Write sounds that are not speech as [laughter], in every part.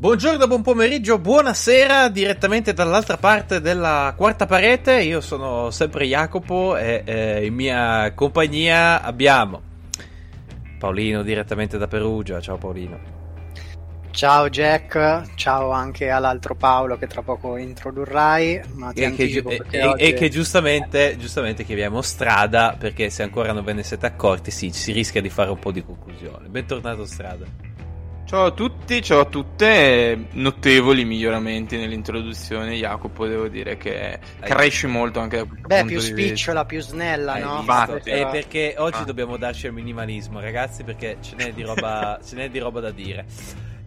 Buongiorno, buon pomeriggio, buonasera direttamente dall'altra parte della quarta parete. Io sono sempre Jacopo e eh, in mia compagnia abbiamo Paolino direttamente da Perugia. Ciao Paolino. Ciao Jack, ciao anche all'altro Paolo che tra poco introdurrai. Ma ti e, che, e, oggi... e che giustamente, giustamente chiamiamo strada perché se ancora non ve ne siete accorti, sì, si rischia di fare un po' di conclusione. Bentornato strada. Ciao a tutti, ciao a tutte, notevoli miglioramenti nell'introduzione Jacopo, devo dire che cresce molto anche da questo Beh, punto più spicciola, più snella, Hai no? Infatti. E perché oggi ah. dobbiamo darci al minimalismo, ragazzi, perché ce n'è di roba, [laughs] ce n'è di roba da dire.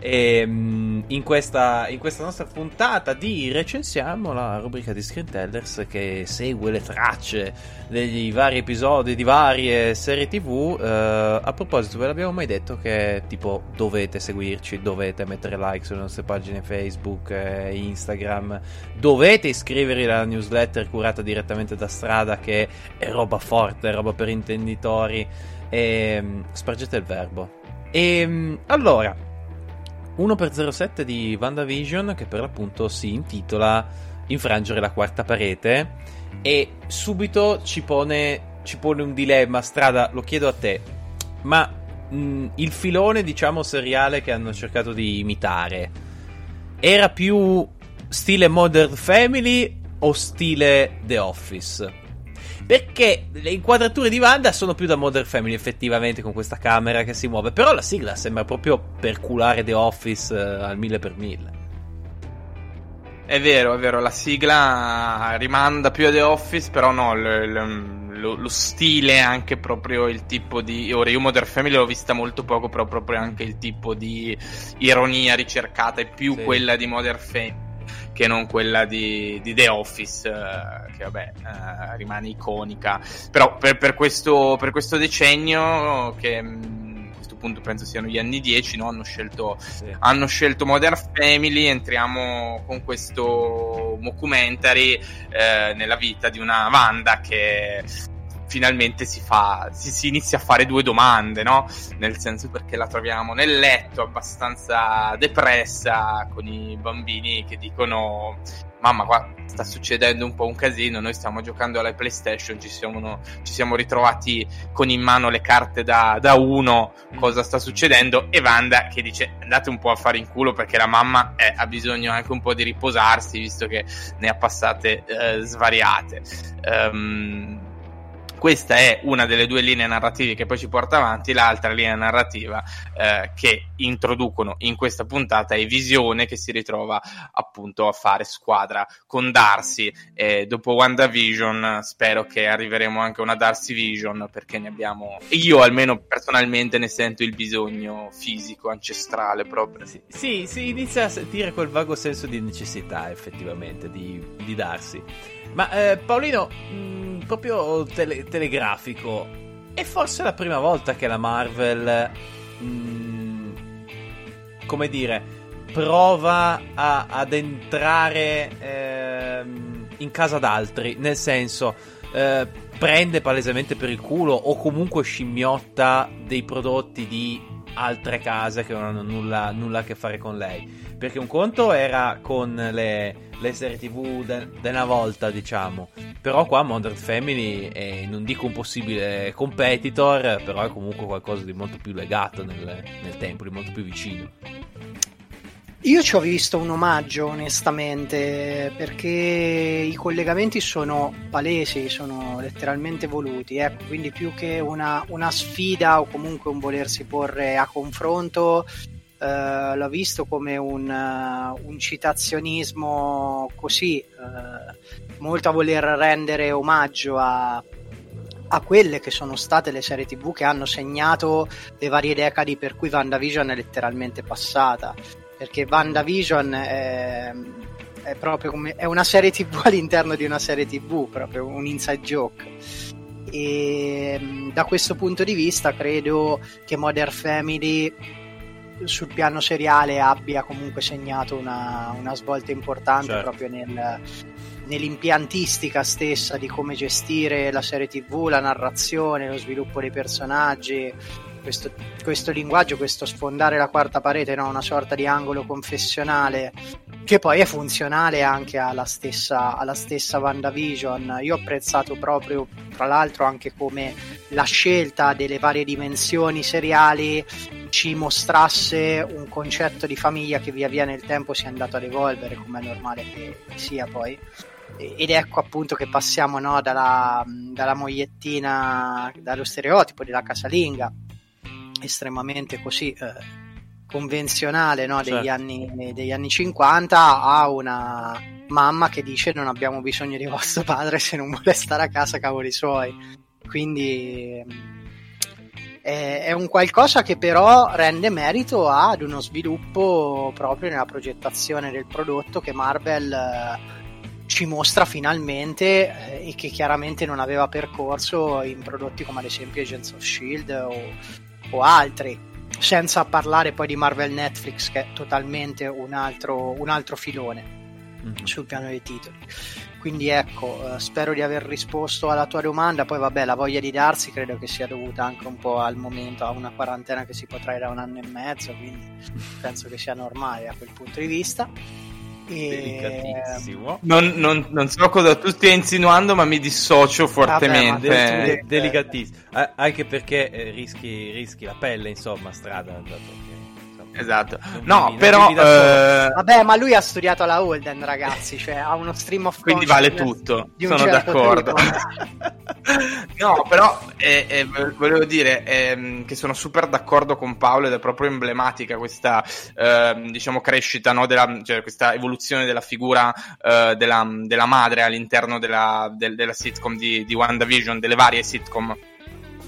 E ehm, in questa, in questa, nostra puntata di recensiamo la rubrica di Screentellers che segue le tracce degli vari episodi di varie serie tv. Uh, eh, a proposito, ve l'abbiamo mai detto che tipo dovete seguirci, dovete mettere like sulle nostre pagine Facebook e Instagram, dovete iscrivervi alla newsletter curata direttamente da strada che è roba forte, roba per intenditori. E um, spargete il verbo. E um, allora 1x07 di WandaVision che per l'appunto si intitola Infrangere la quarta parete e subito ci pone, ci pone un dilemma, strada, lo chiedo a te, ma mh, il filone diciamo seriale che hanno cercato di imitare era più stile Modern Family o stile The Office? Perché le inquadrature di Wanda sono più da Modern Family, effettivamente, con questa camera che si muove. Però la sigla sembra proprio per culare The Office uh, al mille per mille. È vero, è vero, la sigla rimanda più a The Office, però no, l- lo, lo, stile anche proprio il tipo di... Ora io Modern Family l'ho vista molto poco, però proprio anche il tipo di ironia ricercata è più sì. quella di Modern Family che non quella di, di The Office, eh, che vabbè eh, rimane iconica. Però per, per, questo, per questo, decennio, che mm, a questo punto penso siano gli anni 10, no? hanno, scelto, sì. hanno scelto Modern Family. Entriamo con questo documentary eh, nella vita di una Wanda che finalmente si, fa, si, si, inizia a fare due domande, no? Nel senso perché la troviamo nel letto abbastanza depressa con i bambini che dicono mamma qua sta succedendo un po' un casino, noi stiamo giocando alla PlayStation, ci siamo, ci siamo ritrovati con in mano le carte da, da, uno, cosa sta succedendo? E Wanda che dice andate un po' a fare in culo perché la mamma eh, ha bisogno anche un po' di riposarsi visto che ne ha passate eh, svariate. Um, questa è una delle due linee narrative che poi ci porta avanti, l'altra linea narrativa eh, che introducono in questa puntata è Visione che si ritrova appunto a fare squadra con Darcy e dopo WandaVision spero che arriveremo anche a una Darcy Vision perché ne abbiamo io almeno personalmente ne sento il bisogno fisico, ancestrale proprio. Sì, sì si inizia a sentire quel vago senso di necessità effettivamente di, di Darcy. Ma eh, Paolino, mh, mm, proprio tele- telegrafico, è forse la prima volta che la Marvel, mh, mm, come dire, prova a, ad entrare eh, in casa d'altri, nel senso, eh, prende palesemente per il culo o comunque scimmiotta dei prodotti di altre case che non hanno nulla, nulla a che fare con lei. Perché un conto era con le le serie tv de, de volta, diciamo. Però qua Modern Family è, non dico un possibile competitor, però è comunque qualcosa di molto più legato nel, nel tempo, di molto più vicino. Io ci ho visto un omaggio onestamente perché i collegamenti sono palesi, sono letteralmente voluti, ecco, quindi più che una, una sfida o comunque un volersi porre a confronto, Uh, l'ho visto come un, uh, un citazionismo così, uh, molto a voler rendere omaggio a, a quelle che sono state le serie tv che hanno segnato le varie decadi per cui WandaVision è letteralmente passata. Perché WandaVision è, è proprio come è una serie tv [laughs] all'interno di una serie tv proprio un inside joke. E da questo punto di vista credo che Modern Family sul piano seriale abbia comunque segnato una, una svolta importante certo. proprio nel, nell'impiantistica stessa di come gestire la serie tv, la narrazione, lo sviluppo dei personaggi, questo, questo linguaggio, questo sfondare la quarta parete, no? una sorta di angolo confessionale che poi è funzionale anche alla stessa, alla stessa WandaVision. Io ho apprezzato proprio, tra l'altro, anche come la scelta delle varie dimensioni seriali ci mostrasse un concetto di famiglia che via via nel tempo si è andato ad evolvere, come è normale che sia poi. Ed ecco appunto che passiamo no, dalla, dalla mogliettina, dallo stereotipo della casalinga, estremamente così eh, convenzionale no, degli, certo. anni, degli anni 50 a una mamma che dice non abbiamo bisogno di vostro padre se non vuole stare a casa cavoli suoi quindi è, è un qualcosa che però rende merito ad uno sviluppo proprio nella progettazione del prodotto che Marvel eh, ci mostra finalmente eh, e che chiaramente non aveva percorso in prodotti come ad esempio Agents of Shield o, o altri senza parlare poi di Marvel Netflix che è totalmente un altro, un altro filone mm-hmm. sul piano dei titoli. Quindi ecco eh, spero di aver risposto alla tua domanda. Poi vabbè la voglia di darsi credo che sia dovuta anche un po' al momento a una quarantena che si potrà da un anno e mezzo quindi [laughs] penso che sia normale a quel punto di vista Delicatissimo. Non, non, non, so cosa tu stia insinuando, ma mi dissocio fortemente. Vabbè, de- delicatissimo. anche perché eh, rischi, rischi, la pelle, insomma, strada. Perché Esatto. No, vivi, però. Eh... Vabbè, ma lui ha studiato alla Holden, ragazzi. Cioè, ha uno stream of Quindi vale tutto. Sono certo d'accordo. [laughs] no, però eh, eh, volevo dire eh, che sono super d'accordo con Paolo ed è proprio emblematica questa ehm, diciamo crescita, no, della, cioè questa evoluzione della figura eh, della, della, madre all'interno della, del, della sitcom di, di WandaVision, delle varie sitcom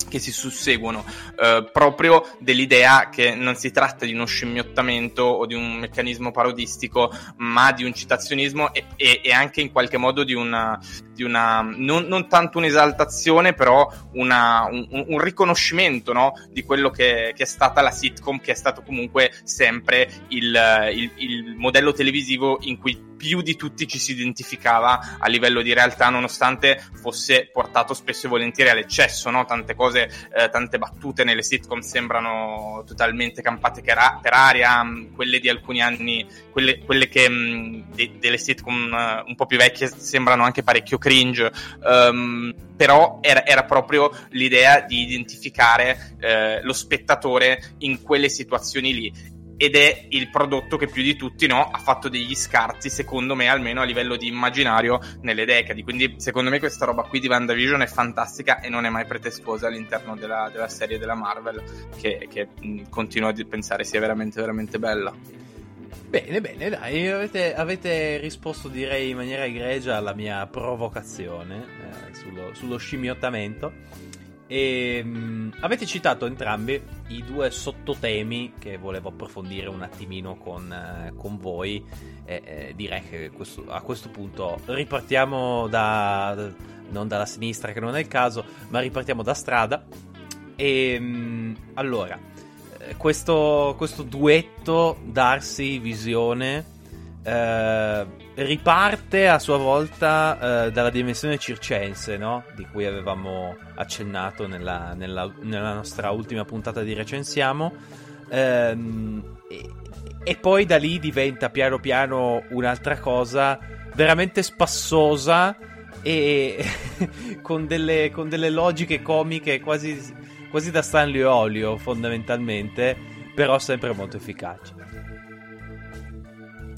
che si susseguono, eh, proprio dell'idea che non si tratta di uno scimmiottamento o di un meccanismo parodistico, ma di un citazionismo e, e, e anche in qualche modo di una, di una non, non, tanto un'esaltazione, però una, un, un, riconoscimento no? di quello che, che, è stata la sitcom, che è stato comunque sempre il, il, il modello televisivo in cui più di tutti ci si identificava a livello di realtà, nonostante fosse portato spesso e volentieri all'eccesso, no? Tante cose, eh, tante battute nelle sitcom sembrano totalmente campate per aria, mm, quelle di alcuni anni, quelle, quelle che mh, mm, de, delle sitcom uh, un po' più vecchie sembrano anche parecchio cringe. Um, però era, era, proprio l'idea di identificare eh, lo spettatore in quelle situazioni lì ed è il prodotto che più di tutti no, ha fatto degli scarti, secondo me, almeno a livello di immaginario nelle decadi. Quindi, secondo me, questa roba qui di WandaVision è fantastica e non è mai pretestuosa all'interno della, della serie della Marvel, che, che mh, continuo a pensare sia veramente, veramente bella. Bene, bene, dai, avete, avete, risposto direi in maniera egregia alla mia provocazione eh, sullo, sullo scimmiottamento. E, mh, avete citato entrambi i due sottotemi che volevo approfondire un attimino con, eh, con voi. E, eh, direi che questo, a questo punto ripartiamo da, non dalla sinistra, che non è il caso, ma ripartiamo da strada. E mh, allora, eh, questo, questo duetto Darsi Visione eh, riparte a sua volta eh, dalla dimensione circense, no? di cui avevamo accennato nella, nella, nella, nostra ultima puntata di Recensiamo. Ehm, e, e, poi da lì diventa piano piano un'altra cosa veramente spassosa e [laughs] con, delle, con delle logiche comiche quasi, quasi da Stanley Olio fondamentalmente, però sempre molto efficaci.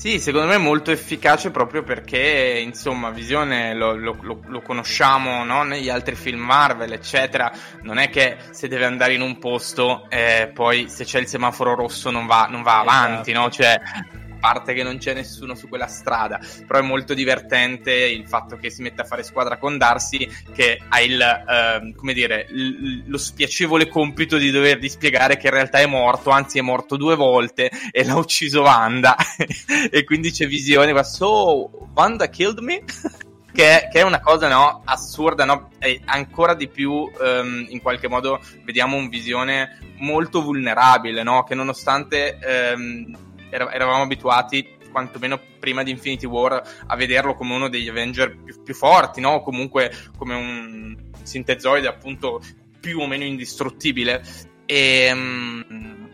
Sì, secondo me è molto efficace proprio perché, insomma, Visione lo, lo, lo, lo conosciamo no? negli altri film Marvel, eccetera. Non è che se deve andare in un posto, eh, poi se c'è il semaforo rosso non va, non va avanti, esatto. no? Cioè, parte che non c'è nessuno su quella strada, però è molto divertente il fatto che si mette a fare squadra con Darcy che ha il, eh, come dire, l- lo spiacevole compito di dovergli spiegare che in realtà è morto, anzi è morto due volte e l'ha ucciso Wanda [laughs] e quindi c'è visione, ma so Wanda killed me? [laughs] che, che, è una cosa no, assurda, no? E ancora di più um, in qualche modo vediamo un visione molto vulnerabile, no? che nonostante um, eravamo abituati quantomeno prima di Infinity War a vederlo come uno degli Avenger più, più forti, no? comunque come un sintezoide appunto più o meno indistruttibile. E, um,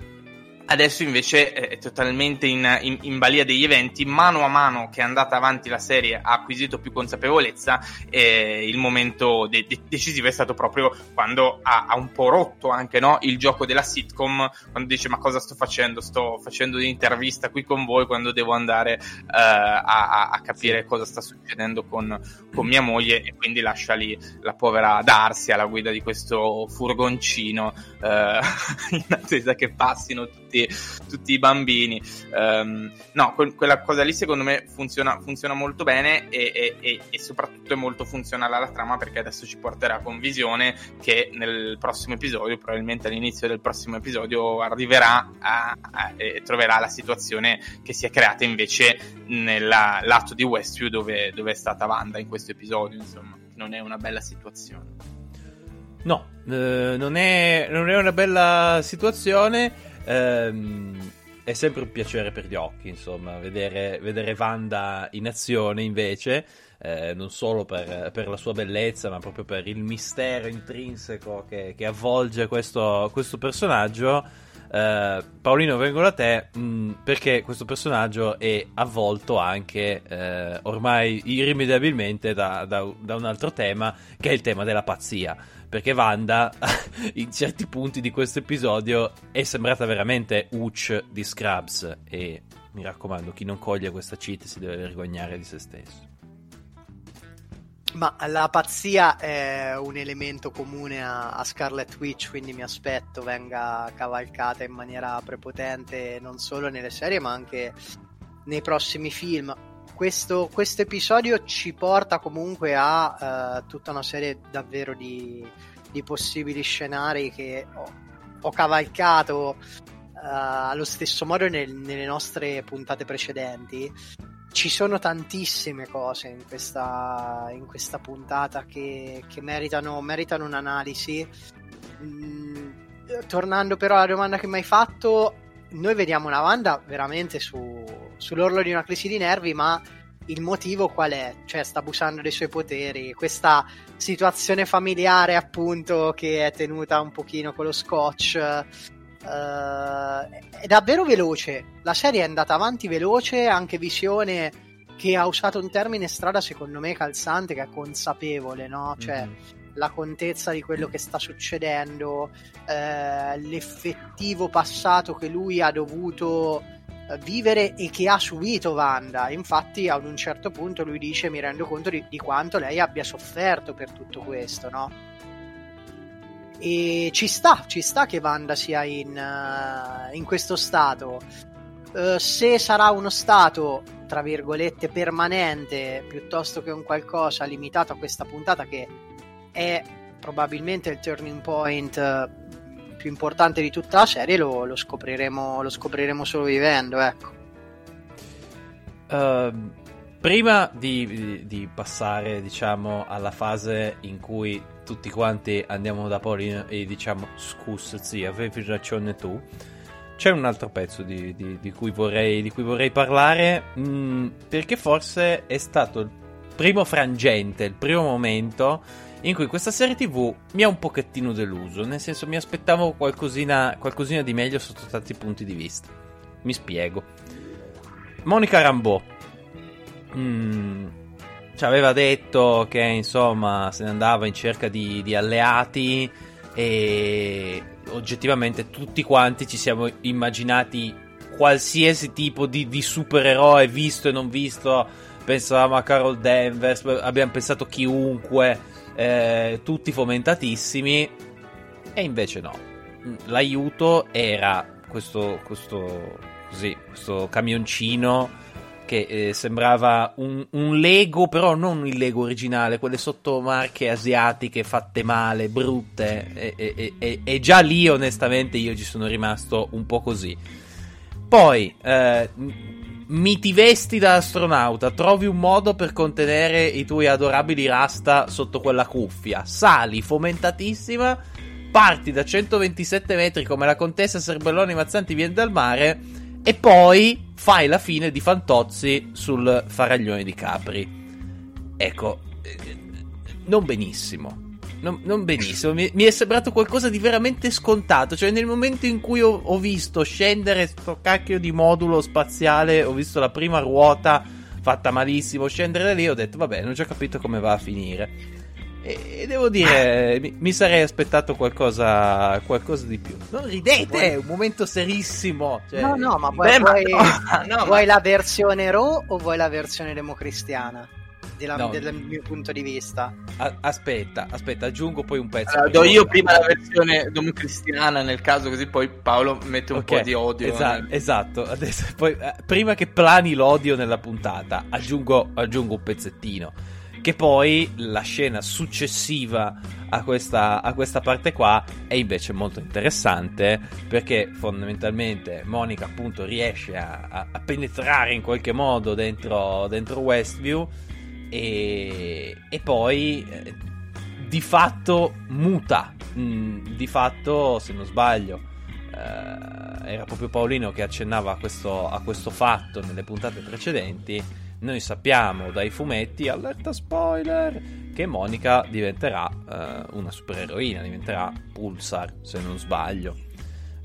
Adesso invece è totalmente in, in, in, balia degli eventi, mano a mano che è andata avanti la serie ha acquisito più consapevolezza e il momento de- de- decisivo è stato proprio quando ha, ha un po' rotto anche no? il gioco della sitcom, quando dice ma cosa sto facendo? Sto facendo un'intervista qui con voi quando devo andare uh, a, a, capire cosa sta succedendo con, con, mia moglie e quindi lascia lì la povera Darsi alla guida di questo furgoncino uh, [laughs] in attesa che passino tutti tutti, i bambini. Um, no, que- quella cosa lì secondo me funziona, funziona molto bene e, e, e, soprattutto è molto funzionale alla trama perché adesso ci porterà con visione che nel prossimo episodio, probabilmente all'inizio del prossimo episodio, arriverà a, a, e troverà la situazione che si è creata invece nel lato di Westview dove, dove è stata Wanda in questo episodio, insomma, non è una bella situazione. No, eh, non, è, non, è, una bella situazione. Ehm, è sempre un piacere per gli occhi, insomma, vedere, vedere Wanda in azione invece. Eh, non solo per, per, la sua bellezza, ma proprio per il mistero intrinseco che, che avvolge questo, questo personaggio. Eh, Paolino, vengo da te mh, mm, perché questo personaggio è avvolto anche eh, ormai irrimediabilmente da, da, da un altro tema, che è il tema della pazzia perché Wanda [laughs] in certi punti di questo episodio è sembrata veramente Uch di Scrubs e mi raccomando chi non coglie questa cheat si deve vergognare di se stesso. Ma la pazzia è un elemento comune a, a, Scarlet Witch, quindi mi aspetto venga cavalcata in maniera prepotente non solo nelle serie ma anche nei prossimi film. Questo, episodio ci porta comunque a uh, tutta una serie davvero di, di possibili scenari che ho, ho cavalcato uh, allo stesso modo nel, nelle nostre puntate precedenti. Ci sono tantissime cose in questa, in questa puntata che, che meritano, meritano, un'analisi. Mm, tornando però alla domanda che mi hai fatto, noi vediamo una Wanda veramente su, sull'orlo di una crisi di nervi, ma il motivo qual è? Cioè, sta abusando dei suoi poteri. Questa situazione familiare, appunto, che è tenuta un pochino con lo scotch. Uh, è davvero veloce. La serie è andata avanti veloce, anche visione che ha usato un termine strada, secondo me, calzante, che è consapevole, no? Cioè. Mm-hmm la contezza di quello che sta succedendo, eh, l'effettivo passato che lui ha dovuto vivere e che ha subito Wanda. Infatti, ad un certo punto lui dice: Mi rendo conto di, di quanto lei abbia sofferto per tutto questo, no? E ci sta, ci sta che Wanda sia in, uh, in questo stato. Uh, se sarà uno stato, tra virgolette, permanente piuttosto che un qualcosa limitato a questa puntata, che è probabilmente il turning point uh, più importante di tutta la serie lo, lo, scopriremo, lo scopriremo solo vivendo, ecco. Uh, prima di, di, di, passare, diciamo, alla fase in cui tutti quanti andiamo da Paolino e diciamo scusa zia, avevi ragione tu, c'è un altro pezzo di, di cui, vorrei, cui vorrei parlare, mh, mm, perché forse è stato il primo frangente, il primo momento in cui questa serie tv mi ha un pochettino deluso, nel senso mi aspettavo qualcosina, qualcosina di meglio sotto tanti punti di vista. Mi spiego. Monica Rambeau mm, ci aveva detto che insomma se ne andava in cerca di, di alleati e oggettivamente tutti quanti ci siamo immaginati qualsiasi tipo di, di supereroe visto e non visto pensavamo a Carol Danvers abbiamo pensato chiunque eh, tutti fomentatissimi, e invece no. L'aiuto era questo, questo, così, questo camioncino che eh, sembrava un, un, Lego, però non il Lego originale, quelle sottomarche asiatiche fatte male, brutte. E, e, e, e, già lì, onestamente, io ci sono rimasto un po' così. Poi, eh, mi ti vesti da astronauta, trovi un modo per contenere i tuoi adorabili rasta sotto quella cuffia, sali fomentatissima, parti da 127 metri come la contessa Serbelloni Mazzanti viene dal mare e poi fai la fine di Fantozzi sul faraglione di Capri. Ecco, eh, non benissimo. Non, non benissimo, mi, mi, è sembrato qualcosa di veramente scontato. Cioè, nel momento in cui ho, ho visto scendere sto cacchio di modulo spaziale, ho visto la prima ruota fatta malissimo scendere da lì, ho detto, vabbè, non ho già capito come va a finire. E devo dire, mi, mi, sarei aspettato qualcosa, qualcosa, di più. Non ridete, è un momento serissimo. Cioè... No, no, ma vuoi, Beh, vuoi, ma no, vuoi ma... la versione Raw o vuoi la versione democristiana? Della, no. Del mio punto di vista. A- aspetta, aspetta, aggiungo poi un pezzo. Allora, do io prima la versione democristiana nel caso, così poi Paolo mette un okay. po' di odio. Esatto, nel... esatto. Adesso, [laughs] poi, eh, prima che plani l'odio nella puntata, aggiungo, aggiungo un pezzettino che poi la scena successiva a questa, a questa parte qua è invece molto interessante perché fondamentalmente Monica appunto riesce a, a, a penetrare in qualche modo dentro, dentro Westview e, e poi eh, di fatto muta, mm, di fatto se non sbaglio eh, era proprio Paolino che accennava a questo, a questo fatto nelle puntate precedenti noi sappiamo dai fumetti, allerta spoiler, che Monica diventerà uh, una supereroina, diventerà Pulsar, se non sbaglio.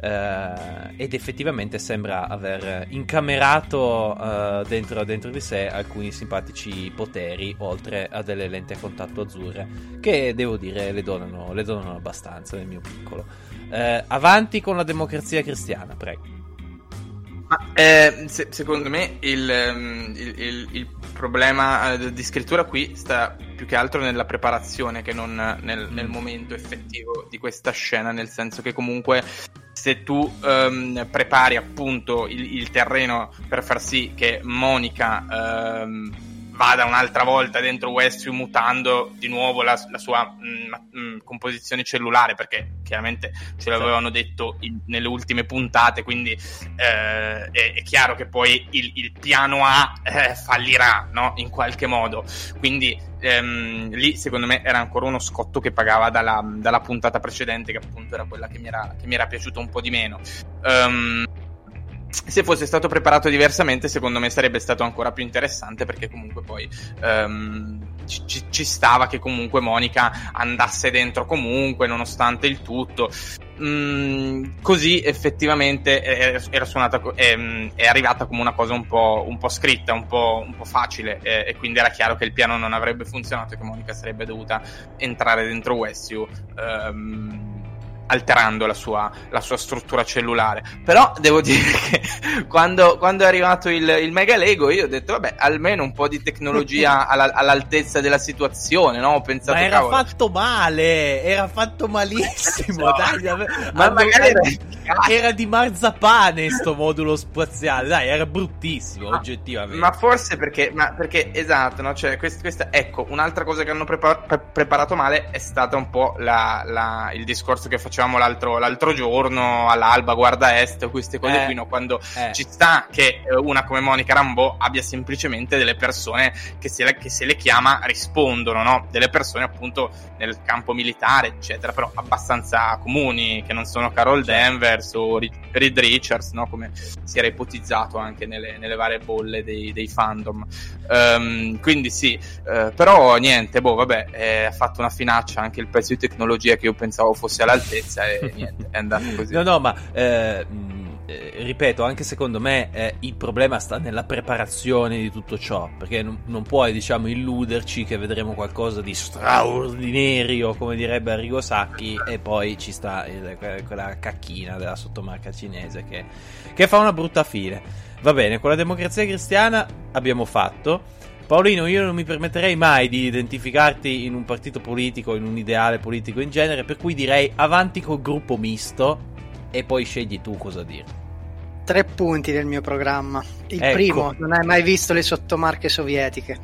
Uh, ed effettivamente sembra aver incamerato uh, dentro, dentro, di sé alcuni simpatici poteri, oltre a delle lenti a contatto azzurre, che devo dire le donano, le donano abbastanza nel mio piccolo. Uh, avanti con la democrazia cristiana, prego. Ma, eh, se, secondo me il, ehm, il, il, il problema eh, di scrittura qui sta più che altro nella preparazione che non nel, nel, momento effettivo di questa scena, nel senso che comunque se tu um, prepari appunto il, terreno per far sì che Monica um, vada un'altra volta dentro Westview mutando di nuovo la, la sua mh, mm, mh, mm, composizione cellulare perché chiaramente ce l'avevano detto in, nelle ultime puntate quindi eh, è, è, chiaro che poi il, il piano A eh, fallirà no? in qualche modo quindi ehm, lì secondo me era ancora uno scotto che pagava dalla, dalla puntata precedente che appunto era quella che mi era, che mi era piaciuta un po' di meno um, se fosse stato preparato diversamente, secondo me sarebbe stato ancora più interessante perché comunque poi um, ci, ci, stava che comunque Monica andasse dentro comunque, nonostante il tutto. Mm, così effettivamente è, era suonata, è, è, arrivata come una cosa un po', un po scritta, un po', un po facile e, e, quindi era chiaro che il piano non avrebbe funzionato e che Monica sarebbe dovuta entrare dentro Westview. Um, alterando la sua, la sua, struttura cellulare. Però devo [laughs] dire che quando, quando è arrivato il, il, Mega Lego, io ho detto, vabbè, almeno un po' di tecnologia [laughs] alla, all'altezza della situazione, no? Ho pensato, ma era cavolo. fatto male, era fatto malissimo. [laughs] dai, ma, ma magari era, era, di marzapane sto modulo spaziale, dai, era bruttissimo, ma, oggettivamente. Ma forse perché, ma perché esatto, no? Cioè, questa, questa, ecco, un'altra cosa che hanno prepar- pre- preparato male è stata un po' la, la, il discorso che facciamo facevamo l'altro, l'altro giorno all'alba, guarda est, queste cose eh, qui, no? quando eh. ci sta che eh, una come Monica Rambo abbia semplicemente delle persone che se, le, che se le chiama rispondono, no? delle persone appunto nel campo militare, eccetera, però abbastanza comuni, che non sono Carol certo. Danvers o Reed Richards, no? come si era ipotizzato anche nelle, nelle varie bolle dei, dei fandom. Um, quindi sì, uh, però niente, boh, vabbè, eh, ha fatto una finaccia anche il pezzo di tecnologia che io pensavo fosse all'altezza e niente, è andato così. No, no, ma eh, eh, ripeto, anche secondo me eh, il problema sta nella preparazione di tutto ciò, perché non, non, puoi, diciamo, illuderci che vedremo qualcosa di straordinario, come direbbe Arrigo Sacchi, e poi ci sta il, quella cacchina della sottomarca cinese che, che fa una brutta fine. Va bene, con la democrazia cristiana abbiamo fatto. Paolino, io non mi permetterei mai di identificarti in un partito politico, in un ideale politico in genere, per cui direi avanti col gruppo misto e poi scegli tu cosa dire. tre punti del mio programma. Il Ecco. primo, non hai mai visto le sottomarche sovietiche.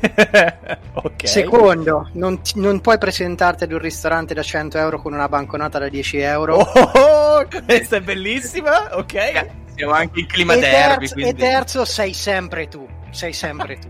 [laughs] ok. Secondo, non, ti- non puoi presentarti ad un ristorante da 100 euro con una banconota da 10 euro. Oh, questa è bellissima. Ok. Siamo anche in clima e, derby, terzo, quindi... e terzo, sei sempre tu. Sei sempre tu.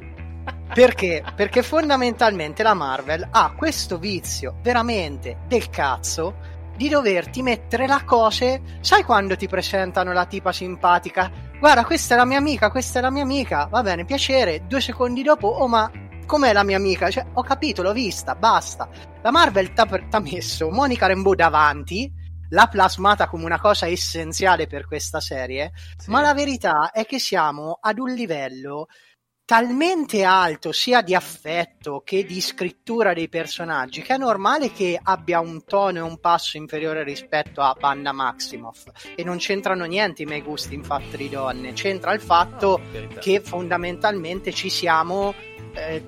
Perché? Perché fondamentalmente la Marvel ha questo vizio veramente del cazzo di doverti mettere la cose. Sai quando ti presentano la tipa simpatica? Guarda, questa è la mia amica, questa è la mia amica. Va bene, piacere. Due secondi dopo, oh, ma com'è la mia amica? Cioè, ho capito, l'ho vista, basta. La Marvel t'ha, messo Monica Rambeau davanti, l'ha plasmata come una cosa essenziale per questa serie. Sì. Ma la verità è che siamo ad un livello talmente alto sia di affetto che di scrittura dei personaggi che è normale che abbia un tono e un passo inferiore rispetto a Banda Maximoff. E non c'entrano niente i miei gusti in Factory Donne. C'entra il fatto carità. che fondamentalmente ci siamo eh,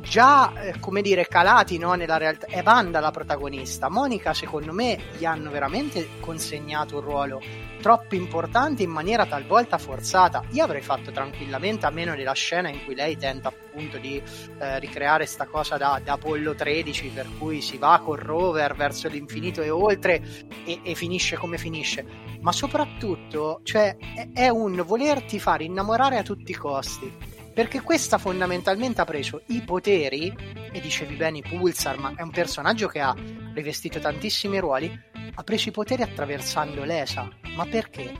già eh, come dire calati no, nella realtà. È Wanda la protagonista. Monica secondo me gli hanno veramente consegnato un ruolo troppo importante in maniera talvolta forzata. Io avrei fatto tranquillamente a meno della scena in cui lei tenta appunto di eh, ricreare sta cosa da, da Apollo 13 per cui si va col rover verso l'infinito e oltre e, e finisce come finisce. Ma soprattutto cioè, è, è un volerti fare innamorare a tutti i costi perché questa fondamentalmente ha preso i poteri e dicevi bene i Pulsar ma è un personaggio che ha rivestito tantissimi ruoli ha preso i poteri attraversando l'ESA ma perché?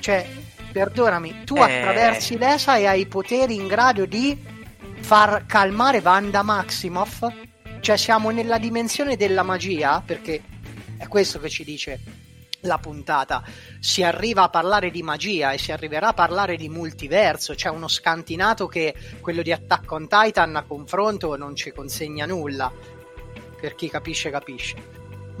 cioè perdonami tu Eh. attraversi l'ESA e hai i poteri in grado di far calmare Wanda Maximoff? Cioè siamo nella dimensione della magia perché è questo che ci dice la puntata. Si arriva a parlare di magia e si arriverà a parlare di multiverso. C'è uno scantinato che quello di Attack on Titan a confronto non ci consegna nulla. Per chi capisce capisce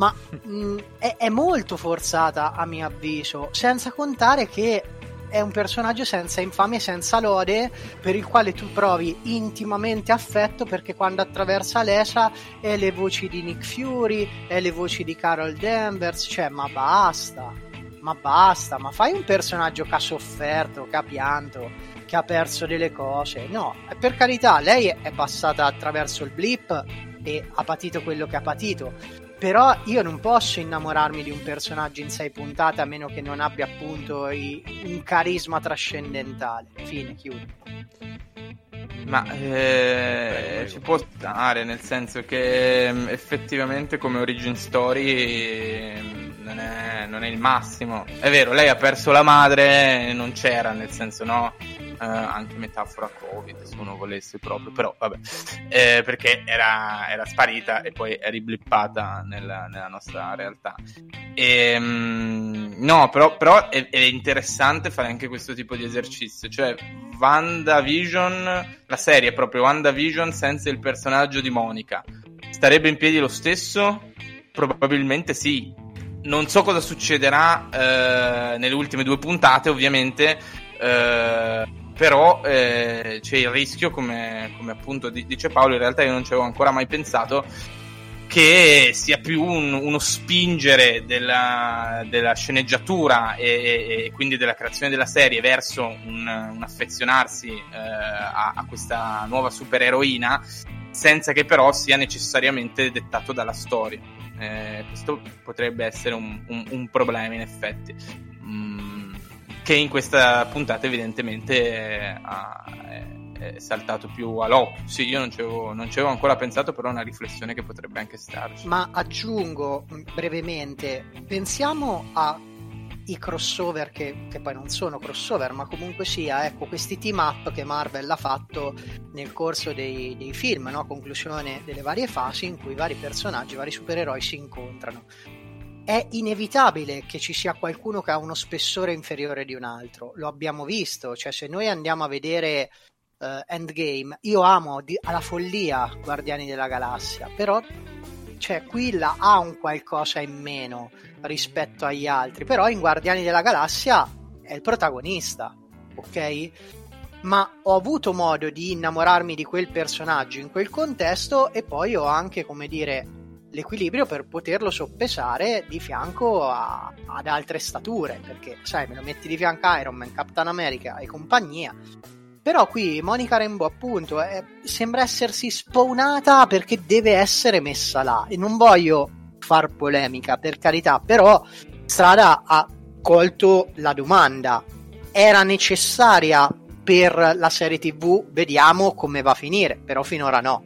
ma mh, è, è molto forzata a mio avviso senza contare che è un personaggio senza infamia e senza lode per il quale tu provi intimamente affetto perché quando attraversa l'ESA è le voci di Nick Fury, è le voci di Carol Danvers, cioè ma basta, ma basta, ma fai un personaggio che ha sofferto, che ha pianto, che ha perso delle cose, no, per carità, lei è passata attraverso il blip e ha patito quello che ha patito, però io non posso innamorarmi di un personaggio in sei puntate a meno che non abbia appunto i- un carisma trascendentale. Fine, chiudo. Ma eh, ci può stare, nel senso che mm, effettivamente come origin story mm, non è, non è il massimo. È vero, lei ha perso la madre, e non c'era, nel senso no, eh, anche metafora Covid, se uno volesse proprio, però vabbè, Eh, perché era, era sparita e poi è riblippata nella, nella nostra realtà. E, mm, no, però, però è, è interessante fare anche questo tipo di esercizio, cioè WandaVision, la serie è proprio WandaVision senza il personaggio di Monica. Starebbe in piedi lo stesso? Probabilmente sì. Non so cosa succederà eh, nelle ultime due puntate, ovviamente, eh, però eh, c'è il rischio, come, come appunto di- dice Paolo, in realtà io non ci avevo ancora mai pensato, che sia più un- uno spingere della, della sceneggiatura e, e- e quindi della creazione della serie verso un, un affezionarsi eh, a, a questa nuova supereroina senza che però sia necessariamente dettato dalla storia. Eh, questo potrebbe essere un, un- un problema in effetti. Mm, che in questa puntata evidentemente ha- è, è saltato più all'occhio. Sì, io non ci avevo, non ci avevo ancora pensato, però è una riflessione che potrebbe anche starci. Ma aggiungo mh, brevemente, pensiamo a i crossover che, che poi non sono crossover, ma comunque sia, ecco, questi team up che Marvel ha fatto nel corso dei, dei film, no? conclusione delle varie fasi in cui vari personaggi, vari supereroi si incontrano. È inevitabile che ci sia qualcuno che ha uno spessore inferiore di un altro, lo abbiamo visto, cioè se noi andiamo a vedere eh, Endgame, io amo di- alla follia Guardiani della Galassia, però cioè Quilla ha un qualcosa in meno rispetto agli altri, però in Guardiani della Galassia è il protagonista, ok? Ma ho avuto modo di innamorarmi di quel personaggio in quel contesto e poi ho anche, come dire, l'equilibrio per poterlo soppesare di fianco a, ad altre stature, perché sai, me lo metti di fianco a Iron Man, Captain America e compagnia. Però qui Monica Rambeau appunto è, sembra essersi spawnata perché deve essere messa là e non voglio far polemica per carità, però Strada ha colto la domanda. Era necessaria per la serie TV? Vediamo come va a finire, però finora no.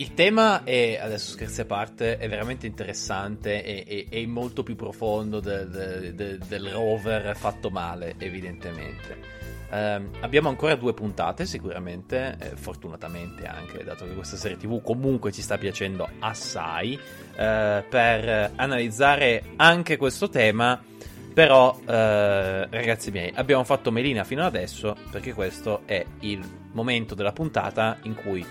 Il tema è, adesso scherzi a parte, è veramente interessante e, è molto più profondo de, de, de, del rover fatto male, evidentemente. Um, abbiamo ancora due puntate sicuramente, eh, fortunatamente anche, dato che questa serie TV comunque ci sta piacendo assai, eh, per analizzare anche questo tema. Però, eh, ragazzi miei, abbiamo fatto melina fino adesso perché questo è il momento della puntata in cui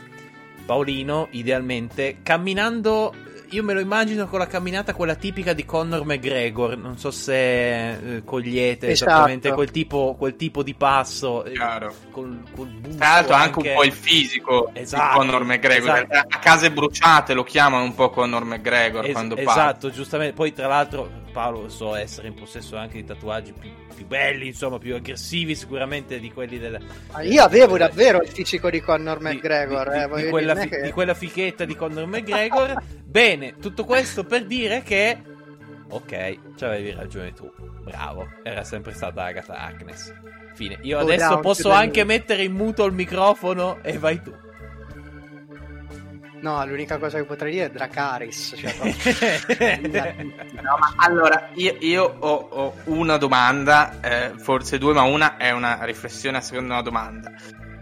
Paolino, idealmente, camminando io me lo immagino con la camminata quella tipica di Conor McGregor. Non so se eh, cogliete esatto. esattamente quel tipo, quel tipo, di passo. Eh, Chiaro. Col, col Tra l'altro, anche... anche un po' il fisico esatto, di Conor McGregor. Esatto. A case bruciate lo chiamano un po' Conor McGregor es- quando parla. Esatto, giustamente. Poi, tra l'altro, Paolo so essere in possesso anche di tatuaggi più più belli, insomma, più aggressivi sicuramente di quelli del... Ah, io avevo davvero il fisico di Conor McGregor. Di, di, eh, di, quella, fi- che... di quella fichetta di Conor McGregor. [laughs] Bene, tutto questo per dire che... Ok, ci avevi ragione tu. Bravo, era sempre stata Agatha Harkness. Fine. Io adesso posso anche mettere in muto il microfono e vai tu. No, l'unica cosa che potrei dire è Dracaris. Cioè, [laughs] no, ma allora, io, io ho, ho, una domanda, eh, forse due, ma una è una riflessione a seconda una domanda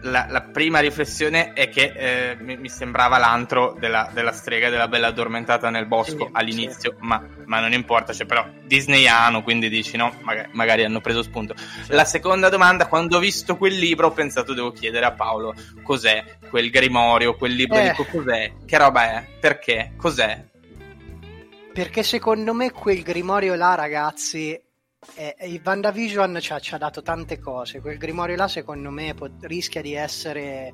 la, la, prima riflessione è che eh, mi, mi, sembrava l'antro della, della, strega della bella addormentata nel bosco sì, all'inizio, sì. Ma, ma, non importa, cioè, però disneyano, quindi dici no, magari, magari hanno preso spunto. Sì. La seconda domanda, quando ho visto quel libro ho pensato devo chiedere a Paolo cos'è quel grimorio, quel libro, eh. dico cos'è, che roba è, perché, cos'è? Perché secondo me quel grimorio là, ragazzi, eh, il WandaVision ci ha, ci ha dato tante cose. Quel grimorio là, secondo me, pot- rischia di essere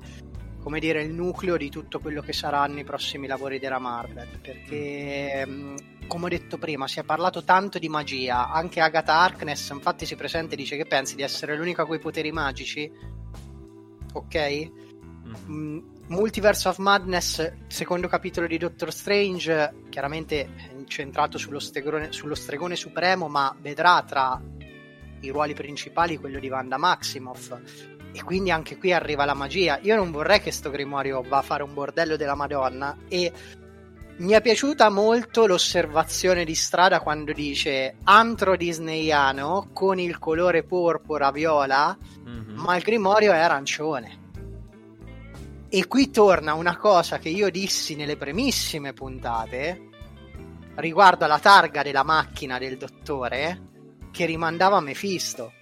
come dire il nucleo di tutto quello che saranno i prossimi lavori della Marvel. Perché, mm, come ho detto prima, si è parlato tanto di magia. Anche Agatha Harkness, infatti, si presenta e dice che pensi di essere l'unica con i poteri magici. Ok? Mm. mm Multiverse of Madness, secondo capitolo di Doctor Strange, chiaramente incentrato sullo stregone, sullo stregone supremo, ma vedrà tra i ruoli principali quello di Wanda Maximoff. E quindi anche qui arriva la magia. Io non vorrei che sto grimorio va a fare un bordello della Madonna. E mi è piaciuta molto l'osservazione di strada quando dice antro disneyano con il colore porpora viola, mm-hmm. ma il grimorio è arancione. E qui torna una cosa che io dissi nelle primissime puntate riguardo alla targa della macchina del dottore che rimandava a Mephisto.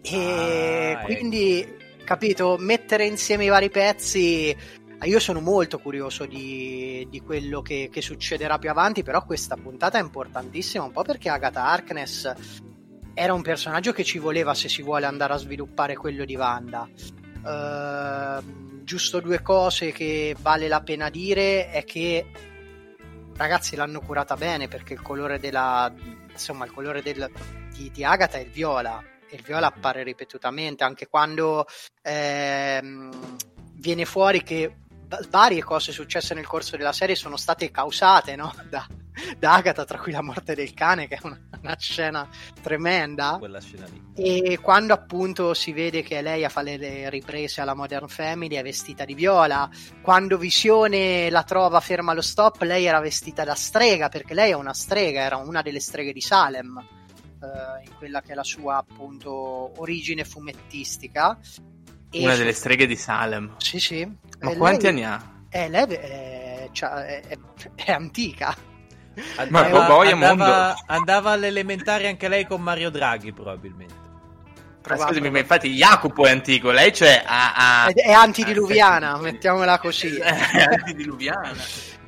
E ah, quindi, ecco. capito, mettere insieme i vari pezzi. Io sono molto curioso di, di quello che, che, succederà più avanti, però questa puntata è importantissima un po' perché Agatha Harkness era un personaggio che ci voleva se si vuole andare a sviluppare quello di Wanda. Uh, giusto due cose che vale la pena dire è che ragazzi l'hanno curata bene perché il colore della insomma il colore del, di, di Agatha è il viola e il viola appare ripetutamente anche quando ehm, viene fuori che varie cose successe nel corso della serie sono state causate no? [laughs] da, da Agatha, tra cui la morte del cane, che è una, una scena tremenda. Quella scena lì. E quando appunto si vede che lei a fare le riprese alla Modern Family è vestita di viola, quando Visione la trova ferma allo stop, lei era vestita da strega, perché lei è una strega, era una delle streghe di Salem. Eh, in quella che è la sua appunto origine fumettistica e una delle streghe di Salem sì sì ma e quanti lei, anni ha? Eh, lei è, cioè, è, è antica Andava, Ma andava, andava all'elementare anche lei con Mario Draghi, probabilmente. Scusami, ma infatti Jacopo è antico, lei cioè ha, ha... È, è antidiluviana, mettiamola così. [laughs] è antidiluviana.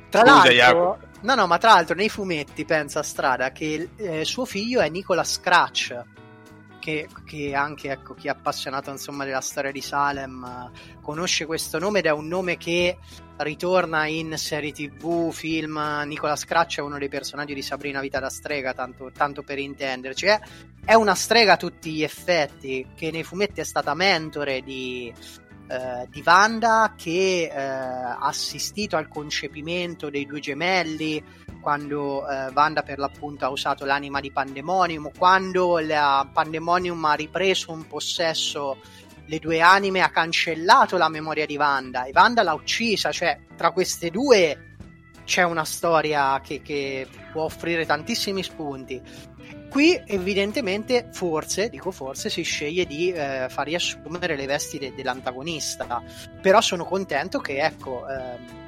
Tra Scusa, l'altro, Jacopo. no, no, ma tra l'altro nei fumetti pensa a strada che eh, suo figlio è Nicola Scratch, che, che anche ecco, chi è appassionato insomma, della storia di Salem uh, conosce questo nome ed è un nome che ritorna in serie tv, film. Nicola Scratch è uno dei personaggi di Sabrina Vita da strega, tanto, tanto per intenderci. È, è, una strega a tutti gli effetti, che nei fumetti è stata mentore di, eh, di Wanda, che eh, ha assistito al concepimento dei due gemelli quando eh, Wanda per l'appunto ha usato l'anima di Pandemonium, quando la Pandemonium ha ripreso un possesso le due anime ha cancellato la memoria di Wanda e Wanda l'ha uccisa, cioè tra queste due c'è una storia che, che può offrire tantissimi spunti. Qui evidentemente forse, dico forse, si sceglie di eh, far riassumere le vesti de- dell'antagonista, però sono contento che ecco... Ehm,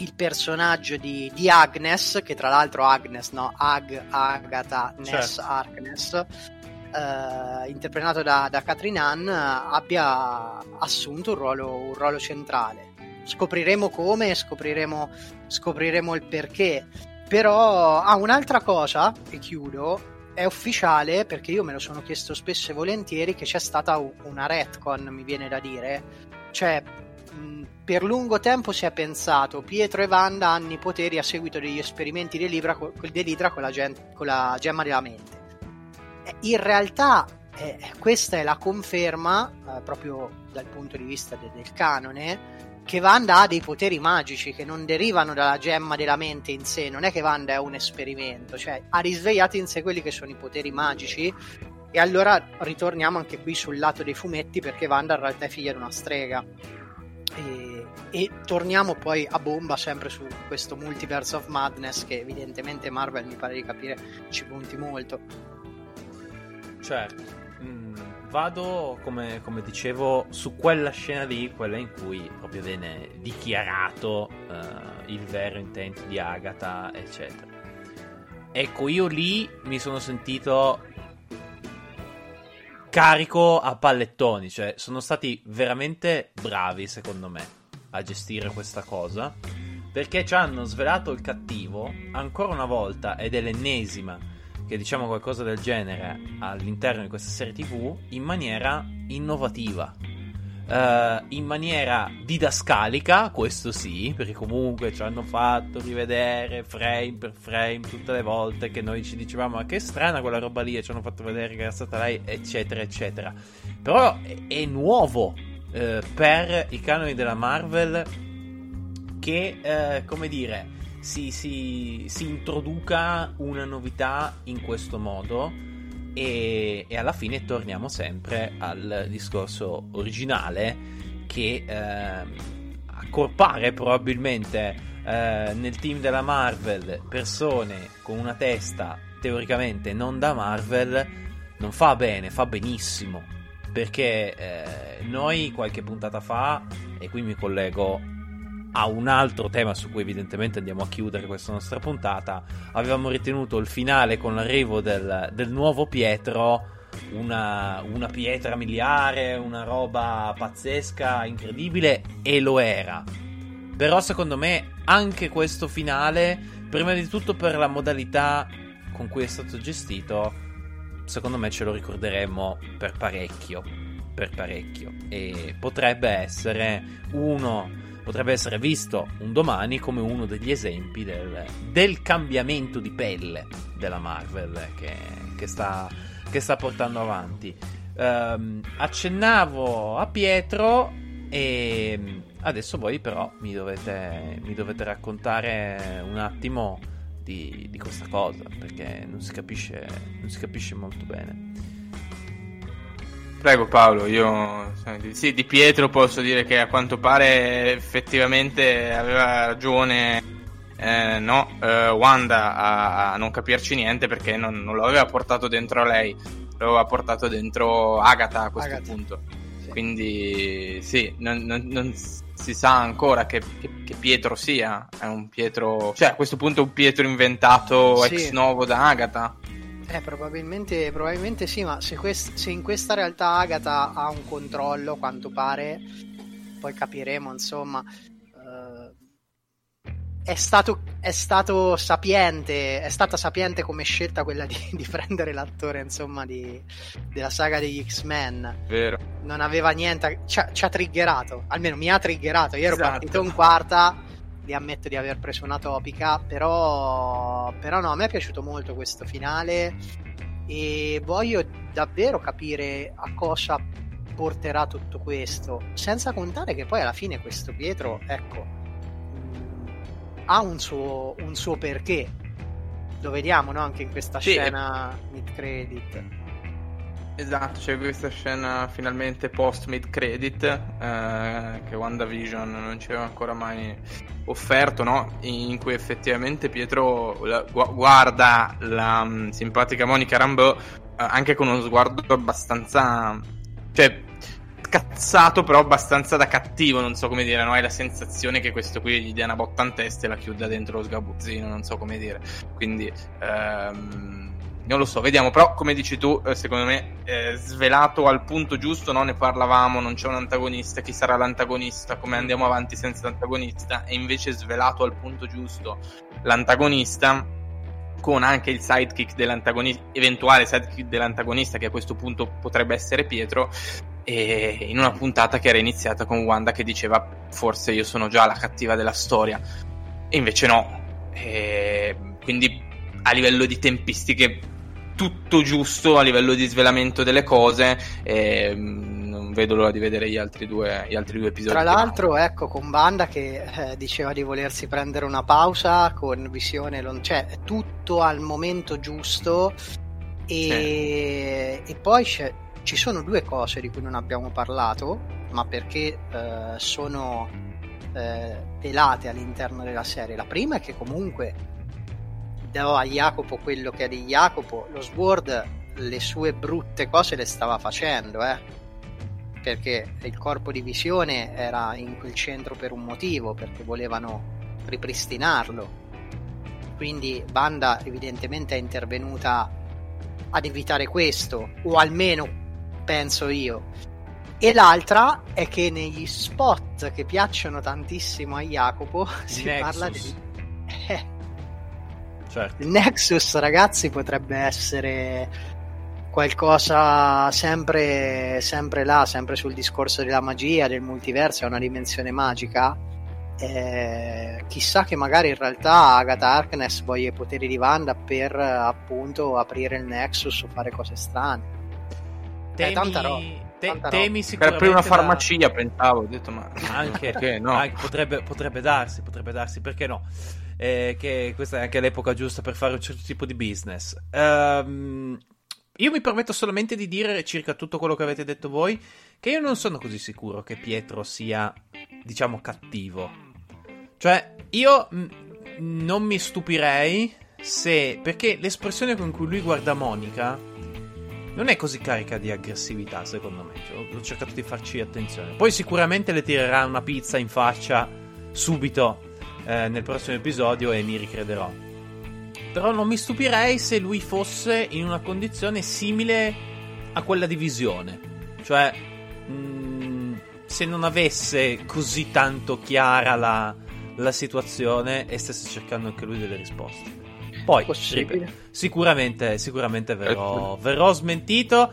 il personaggio di, di, Agnes, che tra l'altro Agnes, no? Ag, Agatha, Ness, certo. Harkness, eh, interpretato da, da Catherine Ann, abbia assunto un ruolo, un ruolo centrale. Scopriremo come, scopriremo, scopriremo il perché. Però, ah, un'altra cosa, e chiudo, è ufficiale perché io me lo sono chiesto spesso e volentieri che c'è stata una retcon, mi viene da dire. Cioè, per lungo tempo si è pensato. Pietro e Wanda hanno i poteri a seguito degli esperimenti dell'Idra, dell'Idra con, la gen- con la gemma della mente. In realtà eh, questa è la conferma, eh, proprio dal punto di vista de- del canone, che Wanda ha dei poteri magici che non derivano dalla gemma della mente in sé, non è che Wanda è un esperimento, cioè ha risvegliato in sé quelli che sono i poteri magici. E allora ritorniamo anche qui sul lato dei fumetti perché Wanda in realtà è figlia di una strega. E, e, torniamo poi a bomba sempre su questo Multiverse of Madness che evidentemente Marvel mi pare di capire ci punti molto. Certo. Vado, come, come, dicevo, su quella scena lì, quella in cui proprio viene dichiarato uh, il vero intento di Agatha, eccetera. Ecco, io lì mi sono sentito carico a pallettoni, cioè sono stati veramente bravi, secondo me, a gestire questa cosa, perché ci hanno svelato il cattivo ancora una volta ed è l'ennesima che diciamo qualcosa del genere all'interno di questa serie TV in maniera innovativa. Uh, in maniera didascalica, questo sì, perché comunque ci hanno fatto rivedere frame per frame tutte le volte che noi ci dicevamo ma che strana quella roba lì ci hanno fatto vedere che era stata lei, eccetera, eccetera. Però è, è nuovo uh, per i canoni della Marvel che, uh, come dire, si, si, si introduca una novità in questo modo e, e, alla fine torniamo sempre al discorso originale che eh, accorpare probabilmente eh, nel team della Marvel persone con una testa teoricamente non da Marvel non fa bene, fa benissimo. Perché eh, noi qualche puntata fa e qui mi collego a un altro tema su cui evidentemente andiamo a chiudere questa nostra puntata, avevamo ritenuto il finale con l'arrivo del, del nuovo Pietro una, una, pietra miliare, una roba pazzesca, incredibile, e lo era. Però secondo me anche questo finale, prima di tutto per la modalità con cui è stato gestito, secondo me ce lo ricorderemo per parecchio. Per parecchio. E potrebbe essere uno potrebbe essere visto un domani come uno degli esempi del, del cambiamento di pelle della Marvel che, che, sta, che sta, portando avanti. Um, accennavo a Pietro e adesso voi però mi dovete, mi dovete raccontare un attimo di, di, questa cosa perché non si capisce, non si capisce molto bene. Prego Paolo, io sì, di Pietro posso dire che a quanto pare effettivamente aveva ragione eh, no, eh, Wanda a, a, non capirci niente perché non, non, lo aveva portato dentro lei, lo aveva portato dentro Agatha a questo Agatha. punto. Sì. Quindi sì, non, non, non, si sa ancora che, che, che, Pietro sia, è un Pietro, cioè a questo punto un Pietro inventato sì. ex novo da Agatha. Eh, probabilmente, probabilmente sì, ma se, quest- se, in questa realtà Agatha ha un controllo, quanto pare, poi capiremo, insomma. Uh, è stato, è stato sapiente, è stata sapiente come scelta quella di, [laughs] di prendere l'attore, insomma, di, della saga degli X-Men. Vero. Non aveva niente, ci ha, ci ha triggerato, almeno mi ha triggerato. Io ero Esatto. partito in quarta, vi ammetto di aver preso una topica, però, però no, a me è piaciuto molto questo finale e voglio davvero capire a cosa porterà tutto questo, senza contare che poi alla fine questo Pietro, ecco, mh, ha un suo, un suo perché. Lo vediamo no? anche in questa Sì. scena mid credit. Esatto, c'è questa scena finalmente post mid credit eh, che WandaVision non ci aveva ancora mai offerto, no? In cui effettivamente Pietro la- gu- guarda la mm, simpatica Monica Rambeau eh, anche con uno sguardo abbastanza cioè cazzato però abbastanza da cattivo, non so come dire, no? Hai la sensazione che questo qui gli dia una botta in testa e la chiuda dentro lo sgabuzzino, non so come dire. Quindi ehm, non lo so, vediamo, però come dici tu, eh, secondo me eh, svelato al punto giusto, no? ne parlavamo, non c'è un antagonista, chi sarà l'antagonista, come andiamo avanti senza l'antagonista, e invece svelato al punto giusto l'antagonista con anche il sidekick dell'antagonista, eventuale sidekick dell'antagonista che a questo punto potrebbe essere Pietro, e in una puntata che era iniziata con Wanda che diceva forse io sono già la cattiva della storia, e invece no. E quindi a livello di tempistiche tutto giusto a livello di svelamento delle cose e mm, non vedo l'ora di vedere gli altri due, gli altri due episodi. Tra l'altro, ecco, con Banda che eh, diceva di volersi prendere una pausa con visione, lon- cioè tutto al momento giusto. E, e poi ci sono due cose di cui non abbiamo parlato, ma perché eh, sono eh, velate all'interno della serie. La prima è che comunque do a Jacopo quello che è di Jacopo, lo Sword le sue brutte cose le stava facendo, eh perché il corpo di visione era in quel centro per un motivo, perché volevano ripristinarlo. Quindi Banda evidentemente è intervenuta ad evitare questo, o almeno penso io. E l'altra è che negli spot che piacciono tantissimo a Jacopo [laughs] si Nexus. parla di... Certo. il Nexus, ragazzi, potrebbe essere qualcosa sempre, sempre là, sempre sul discorso della magia, del multiverso, è una dimensione magica. Eh, chissà che magari in realtà Agatha Harkness voglia i poteri di Wanda per appunto aprire il Nexus o fare cose strane. Temi, Eh, tanta roba, te- tanta roba. temi Per aprire una da- farmacia pensavo, ho detto ma Anche, [laughs] perché no? anche- potrebbe, potrebbe darsi, potrebbe darsi, perché no? Eh, che questa è anche l'epoca giusta per fare un certo tipo di business. Ehm, io mi permetto solamente di dire, circa tutto quello che avete detto voi, che io non sono così sicuro che Pietro sia, diciamo, cattivo. Cioè, io mh, non mi stupirei se... perché l'espressione con cui lui guarda Monica non è così carica di aggressività, secondo me. Cioè, ho cercato di farci attenzione. Poi sicuramente le tirerà una pizza in faccia subito eh, nel prossimo episodio e mi ricrederò. Però non mi stupirei se lui fosse in una condizione simile a quella di visione. Cioè, mh, se non avesse così tanto chiara la, la situazione e stesse cercando anche lui delle risposte. Poi, sicuramente, sicuramente verrò, verrò smentito.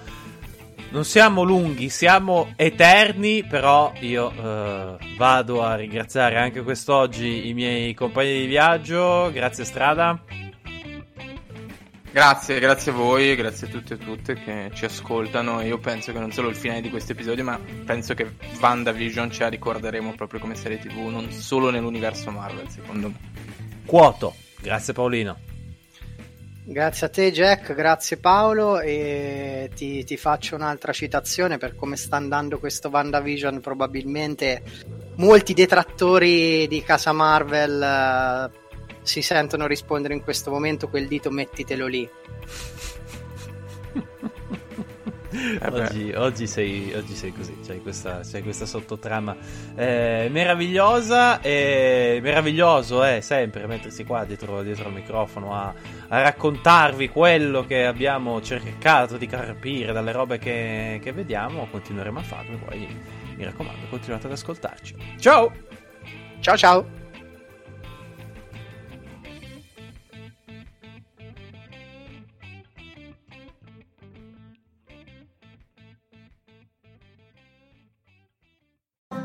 Non siamo lunghi, siamo eterni, però io eh, vado a ringraziare anche quest'oggi i miei compagni di viaggio. Grazie Strada. Grazie, grazie a voi, grazie a tutti e tutte che ci ascoltano. Io penso che non solo il finale di questo episodio, ma penso che WandaVision ce la ricorderemo proprio come serie TV, non solo nell'universo Marvel, secondo me. Quoto. Grazie Paolino. Grazie a te Jack, grazie Paolo e ti, ti faccio un'altra citazione per come sta andando questo WandaVision. Probabilmente molti detrattori di casa Marvel eh, si sentono rispondere in questo momento quel dito mettitelo lì Oggi, oggi sei, oggi sei così, c'hai questa, c'hai questa sottotrama eh, meravigliosa e meraviglioso è sempre mettersi qua dietro, dietro al microfono a, a raccontarvi quello che abbiamo cercato di capire dalle robe che, che vediamo, continueremo a farlo, poi mi raccomando continuate ad ascoltarci. Ciao! ciao ciao